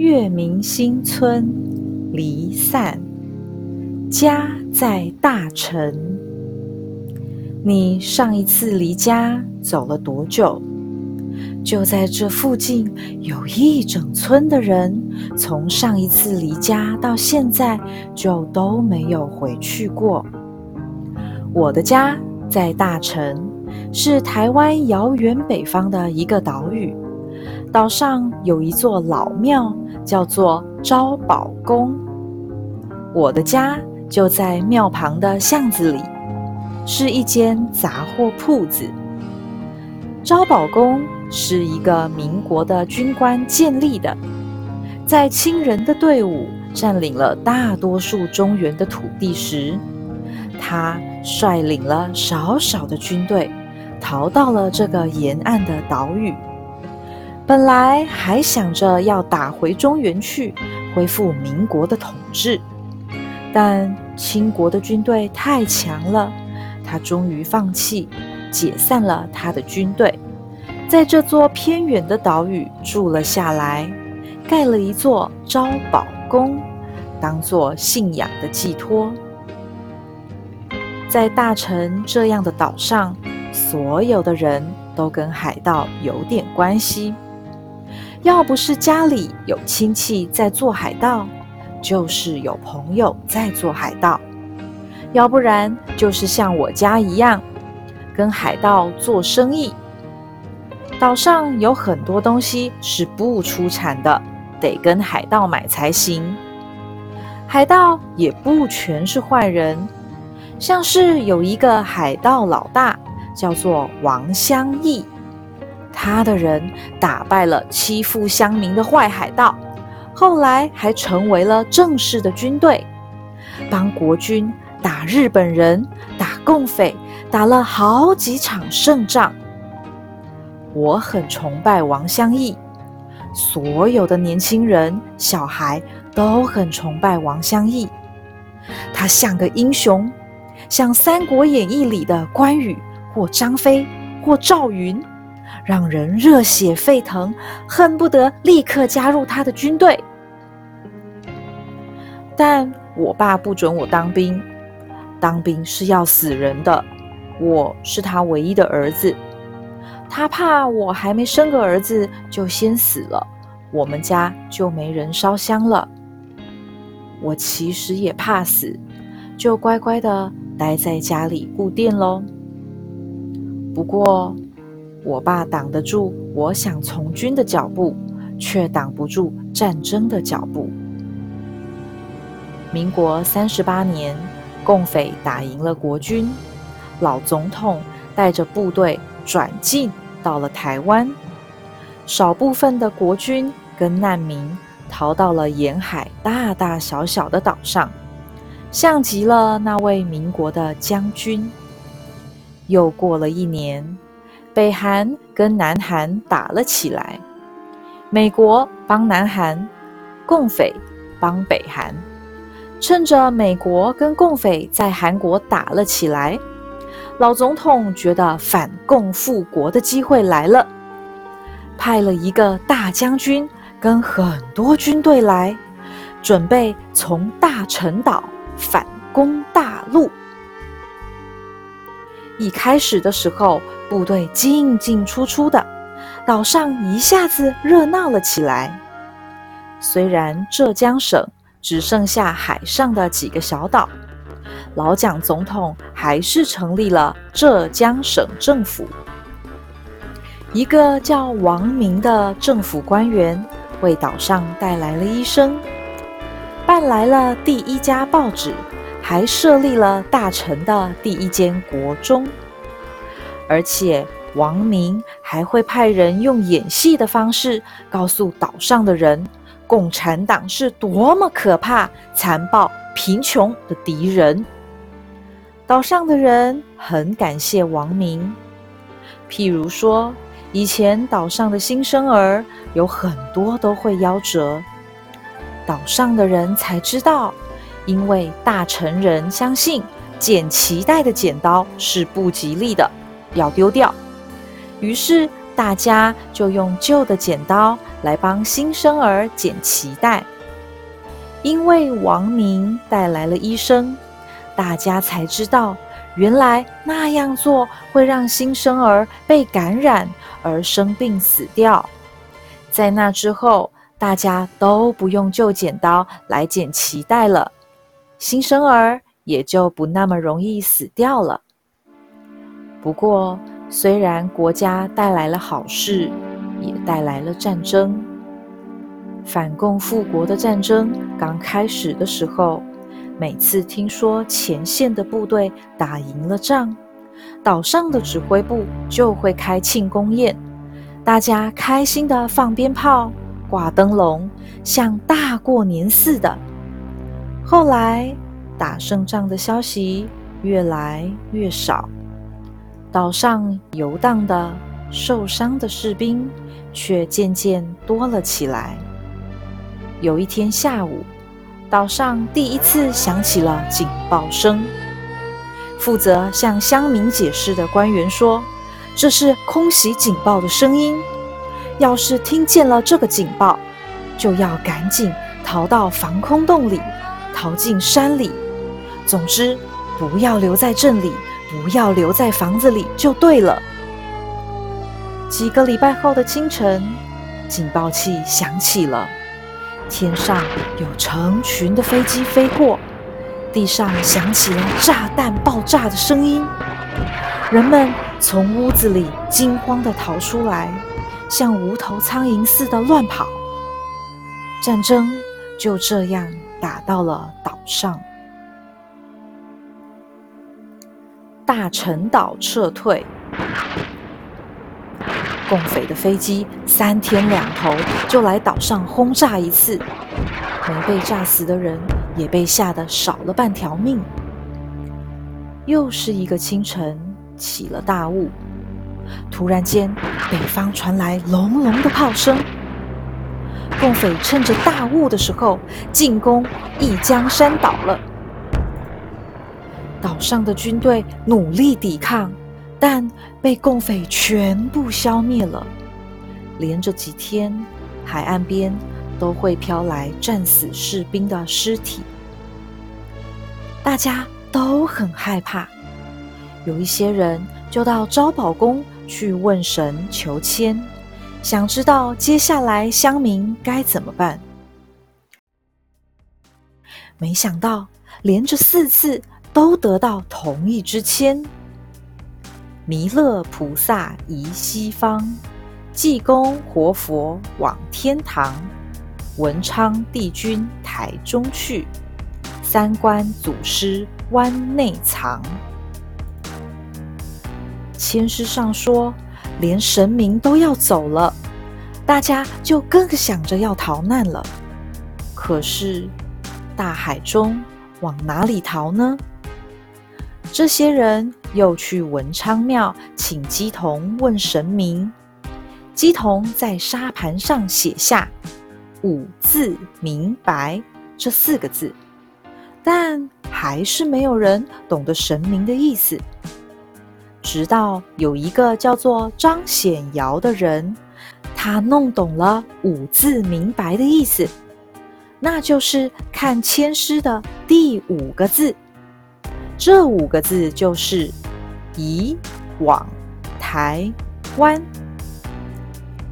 月明星村离散，家在大城。你上一次离家走了多久？就在这附近，有一整村的人，从上一次离家到现在，就都没有回去过。我的家在大城，是台湾遥远北方的一个岛屿。岛上有一座老庙，叫做招宝宫。我的家就在庙旁的巷子里，是一间杂货铺子。招宝宫。是一个民国的军官建立的，在清人的队伍占领了大多数中原的土地时，他率领了少少的军队，逃到了这个沿岸的岛屿。本来还想着要打回中原去，恢复民国的统治，但清国的军队太强了，他终于放弃，解散了他的军队。在这座偏远的岛屿住了下来，盖了一座招宝宫，当做信仰的寄托。在大城这样的岛上，所有的人都跟海盗有点关系。要不是家里有亲戚在做海盗，就是有朋友在做海盗，要不然就是像我家一样，跟海盗做生意。岛上有很多东西是不出产的，得跟海盗买才行。海盗也不全是坏人，像是有一个海盗老大叫做王相义，他的人打败了欺负乡民的坏海盗，后来还成为了正式的军队，帮国军打日本人、打共匪，打了好几场胜仗。我很崇拜王相义，所有的年轻人、小孩都很崇拜王相义。他像个英雄，像《三国演义》里的关羽或张飞或赵云，让人热血沸腾，恨不得立刻加入他的军队。但我爸不准我当兵，当兵是要死人的。我是他唯一的儿子。他怕我还没生个儿子就先死了，我们家就没人烧香了。我其实也怕死，就乖乖的待在家里顾店喽。不过，我爸挡得住我想从军的脚步，却挡不住战争的脚步。民国三十八年，共匪打赢了国军，老总统带着部队转进。到了台湾，少部分的国军跟难民逃到了沿海大大小小的岛上，像极了那位民国的将军。又过了一年，北韩跟南韩打了起来，美国帮南韩，共匪帮北韩。趁着美国跟共匪在韩国打了起来。老总统觉得反共复国的机会来了，派了一个大将军跟很多军队来，准备从大陈岛反攻大陆。一开始的时候，部队进进出出的，岛上一下子热闹了起来。虽然浙江省只剩下海上的几个小岛。老蒋总统还是成立了浙江省政府。一个叫王明的政府官员为岛上带来了医生，办来了第一家报纸，还设立了大臣的第一间国中。而且王明还会派人用演戏的方式告诉岛上的人，共产党是多么可怕、残暴、贫穷的敌人。岛上的人很感谢王明，譬如说，以前岛上的新生儿有很多都会夭折，岛上的人才知道，因为大成人相信剪脐带的剪刀是不吉利的，要丢掉，于是大家就用旧的剪刀来帮新生儿剪脐带。因为王明带来了医生，大家才知道，原来那样做会让新生儿被感染而生病死掉。在那之后，大家都不用旧剪刀来剪脐带了，新生儿也就不那么容易死掉了。不过，虽然国家带来了好事，也带来了战争。反共复国的战争刚开始的时候，每次听说前线的部队打赢了仗，岛上的指挥部就会开庆功宴，大家开心的放鞭炮、挂灯笼，像大过年似的。后来打胜仗的消息越来越少，岛上游荡的、受伤的士兵却渐渐多了起来。有一天下午，岛上第一次响起了警报声。负责向乡民解释的官员说：“这是空袭警报的声音。要是听见了这个警报，就要赶紧逃到防空洞里，逃进山里。总之，不要留在镇里，不要留在房子里，就对了。”几个礼拜后的清晨，警报器响起了。天上有成群的飞机飞过，地上响起了炸弹爆炸的声音，人们从屋子里惊慌地逃出来，像无头苍蝇似的乱跑。战争就这样打到了岛上，大陈岛撤退。共匪的飞机三天两头就来岛上轰炸一次，没被炸死的人也被吓得少了半条命。又是一个清晨，起了大雾，突然间北方传来隆隆的炮声。共匪趁着大雾的时候进攻一江山岛了，岛上的军队努力抵抗。但被共匪全部消灭了。连着几天，海岸边都会飘来战死士兵的尸体，大家都很害怕。有一些人就到昭宝宫去问神求签，想知道接下来乡民该怎么办。没想到连着四次都得到同一支签。弥勒菩萨移西方，济公活佛往天堂，文昌帝君台中去，三观祖师湾内藏。签诗上说，连神明都要走了，大家就更想着要逃难了。可是大海中往哪里逃呢？这些人又去文昌庙请鸡童问神明，鸡童在沙盘上写下“五字明白”这四个字，但还是没有人懂得神明的意思。直到有一个叫做张显尧的人，他弄懂了“五字明白”的意思，那就是看签诗的第五个字。这五个字就是“以往台湾”。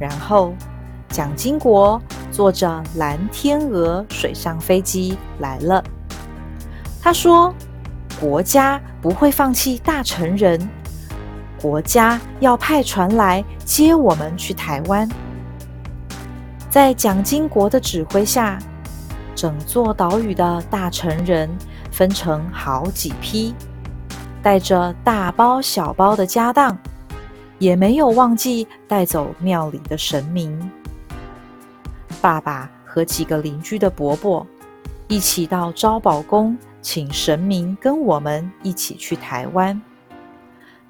然后，蒋经国坐着蓝天鹅水上飞机来了。他说：“国家不会放弃大成人，国家要派船来接我们去台湾。”在蒋经国的指挥下，整座岛屿的大成人。分成好几批，带着大包小包的家当，也没有忘记带走庙里的神明。爸爸和几个邻居的伯伯一起到招宝宫，请神明跟我们一起去台湾。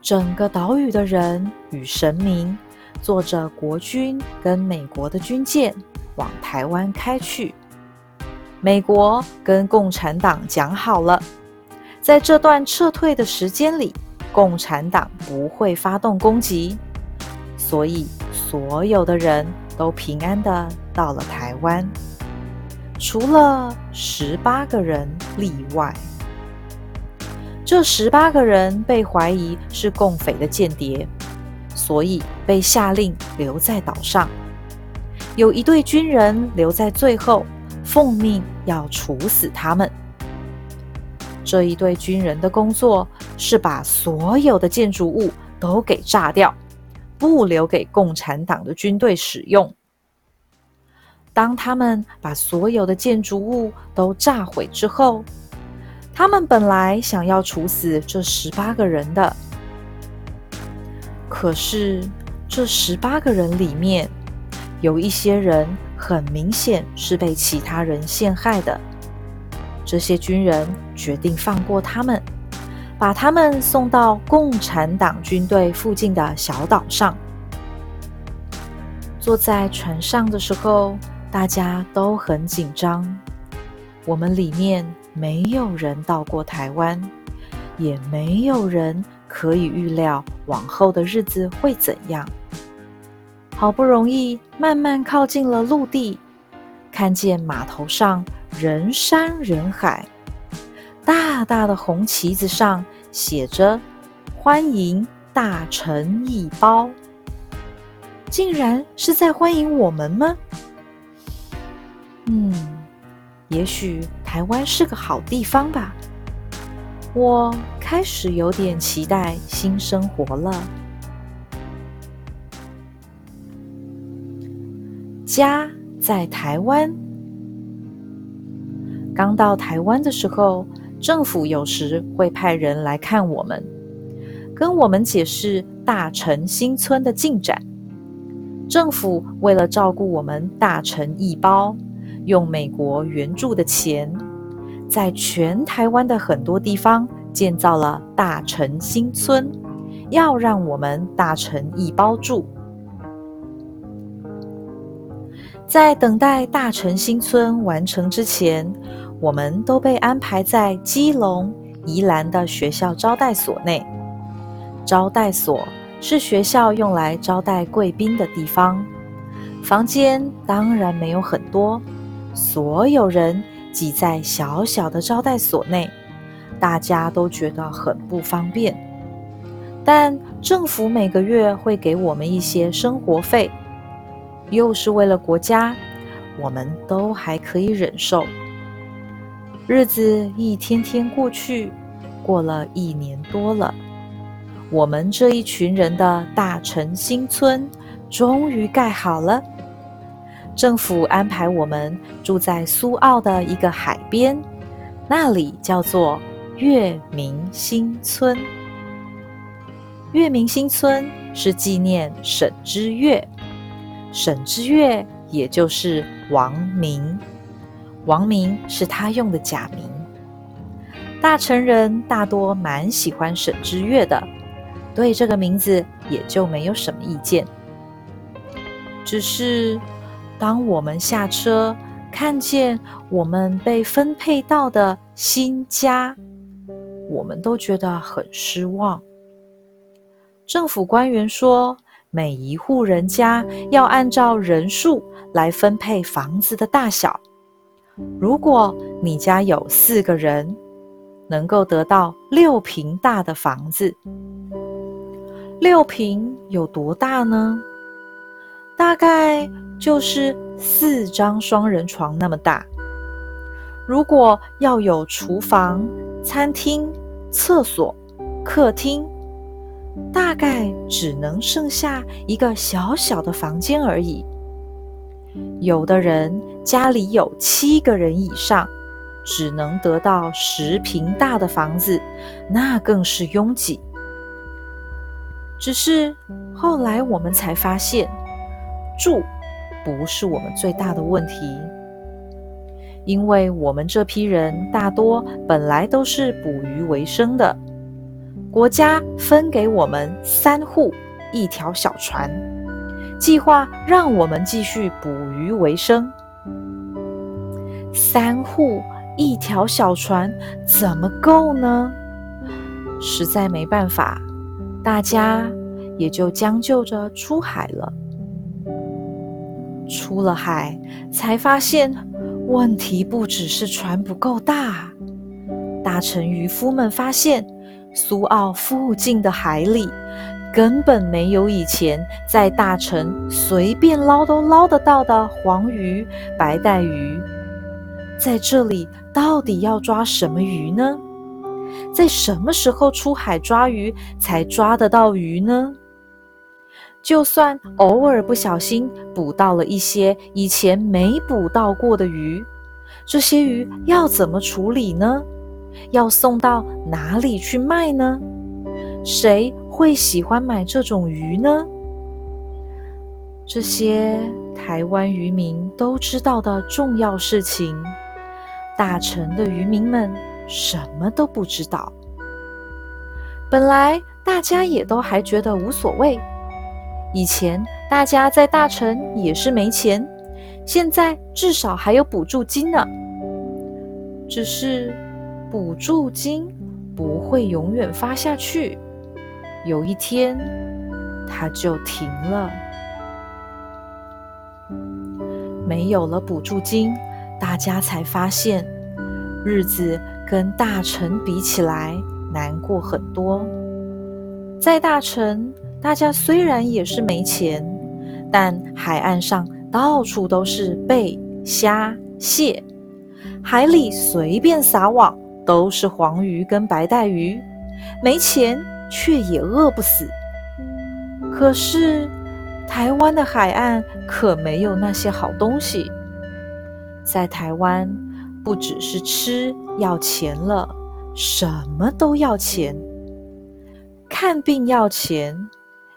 整个岛屿的人与神明坐着国军跟美国的军舰往台湾开去。美国跟共产党讲好了，在这段撤退的时间里，共产党不会发动攻击，所以所有的人都平安的到了台湾，除了十八个人例外。这十八个人被怀疑是共匪的间谍，所以被下令留在岛上。有一队军人留在最后，奉命要处死他们。这一队军人的工作是把所有的建筑物都给炸掉，不留给共产党的军队使用。当他们把所有的建筑物都炸毁之后，他们本来想要处死这十八个人的，可是这十八个人里面有一些人很明显是被其他人陷害的。这些军人决定放过他们，把他们送到共产党军队附近的小岛上。坐在船上的时候，大家都很紧张。我们里面。没有人到过台湾，也没有人可以预料往后的日子会怎样。好不容易慢慢靠近了陆地，看见码头上人山人海，大大的红旗子上写着“欢迎大臣一包”，竟然是在欢迎我们吗？嗯。也许台湾是个好地方吧。我开始有点期待新生活了。家在台湾。刚到台湾的时候，政府有时会派人来看我们，跟我们解释大城新村的进展。政府为了照顾我们大城一包。用美国援助的钱，在全台湾的很多地方建造了大城新村，要让我们大城一包住。在等待大城新村完成之前，我们都被安排在基隆、宜兰的学校招待所内。招待所是学校用来招待贵宾的地方，房间当然没有很多。所有人挤在小小的招待所内，大家都觉得很不方便。但政府每个月会给我们一些生活费，又是为了国家，我们都还可以忍受。日子一天天过去，过了一年多了，我们这一群人的大城新村终于盖好了。政府安排我们住在苏澳的一个海边，那里叫做月明新村。月明新村是纪念沈之月，沈之月也就是王明，王明是他用的假名。大成人大多蛮喜欢沈之月的，对这个名字也就没有什么意见，只是。当我们下车，看见我们被分配到的新家，我们都觉得很失望。政府官员说，每一户人家要按照人数来分配房子的大小。如果你家有四个人，能够得到六平大的房子。六平有多大呢？大概就是四张双人床那么大。如果要有厨房、餐厅、厕所、客厅，大概只能剩下一个小小的房间而已。有的人家里有七个人以上，只能得到十平大的房子，那更是拥挤。只是后来我们才发现。住不是我们最大的问题，因为我们这批人大多本来都是捕鱼为生的。国家分给我们三户一条小船，计划让我们继续捕鱼为生。三户一条小船怎么够呢？实在没办法，大家也就将就着出海了。出了海，才发现问题不只是船不够大。大臣渔夫们发现，苏澳附近的海里根本没有以前在大城随便捞都捞得到的黄鱼、白带鱼。在这里，到底要抓什么鱼呢？在什么时候出海抓鱼才抓得到鱼呢？就算偶尔不小心捕到了一些以前没捕到过的鱼，这些鱼要怎么处理呢？要送到哪里去卖呢？谁会喜欢买这种鱼呢？这些台湾渔民都知道的重要事情，大城的渔民们什么都不知道。本来大家也都还觉得无所谓。以前大家在大城也是没钱，现在至少还有补助金呢。只是补助金不会永远发下去，有一天它就停了。没有了补助金，大家才发现日子跟大城比起来难过很多。在大城。大家虽然也是没钱，但海岸上到处都是贝、虾、蟹，海里随便撒网都是黄鱼跟白带鱼，没钱却也饿不死。可是台湾的海岸可没有那些好东西，在台湾不只是吃要钱了，什么都要钱，看病要钱。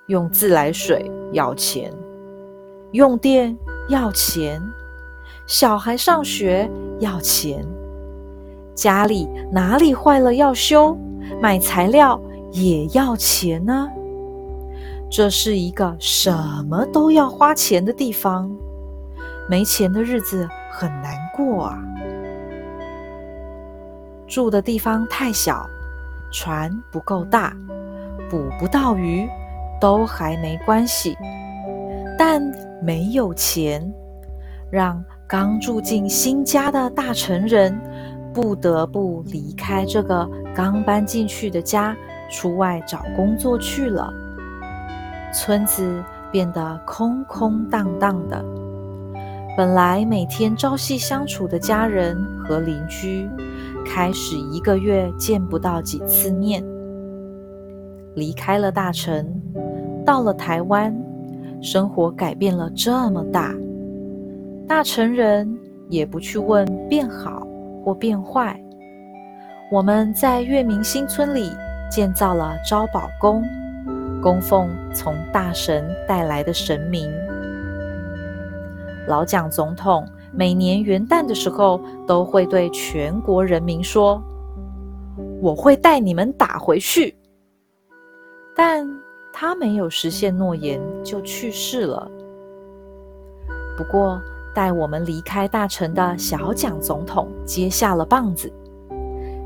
用自来水要钱，用电要钱，小孩上学要钱，家里哪里坏了要修，买材料也要钱呢。这是一个什么都要花钱的地方，没钱的日子很难过啊。住的地方太小，船不够大，捕不到鱼。都还没关系，但没有钱，让刚住进新家的大成人不得不离开这个刚搬进去的家，出外找工作去了。村子变得空空荡荡的，本来每天朝夕相处的家人和邻居，开始一个月见不到几次面。离开了大城。到了台湾，生活改变了这么大，大成人也不去问变好或变坏。我们在月明新村里建造了招宝宫，供奉从大神带来的神明。老蒋总统每年元旦的时候都会对全国人民说：“我会带你们打回去。”但。他没有实现诺言就去世了。不过，带我们离开大城的小蒋总统接下了棒子。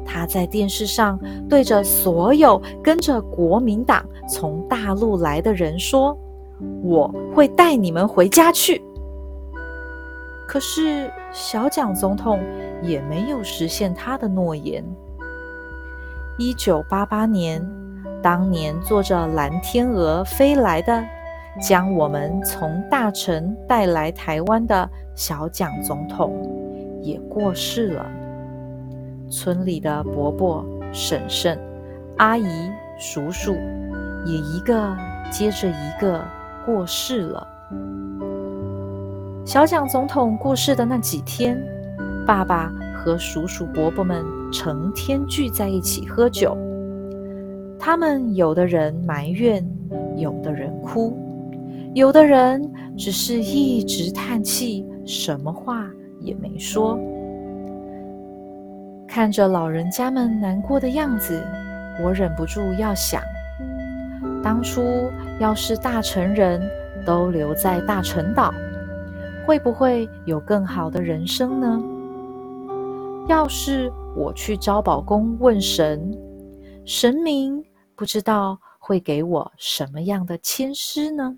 他在电视上对着所有跟着国民党从大陆来的人说：“我会带你们回家去。”可是，小蒋总统也没有实现他的诺言。一九八八年。当年坐着蓝天鹅飞来的，将我们从大城带来台湾的小蒋总统也过世了。村里的伯伯、婶婶、阿姨、叔叔也一个接着一个过世了。小蒋总统过世的那几天，爸爸和叔叔伯伯们成天聚在一起喝酒。他们有的人埋怨，有的人哭，有的人只是一直叹气，什么话也没说。看着老人家们难过的样子，我忍不住要想：当初要是大成人都留在大成岛，会不会有更好的人生呢？要是我去招宝宫问神，神明。不知道会给我什么样的签诗呢？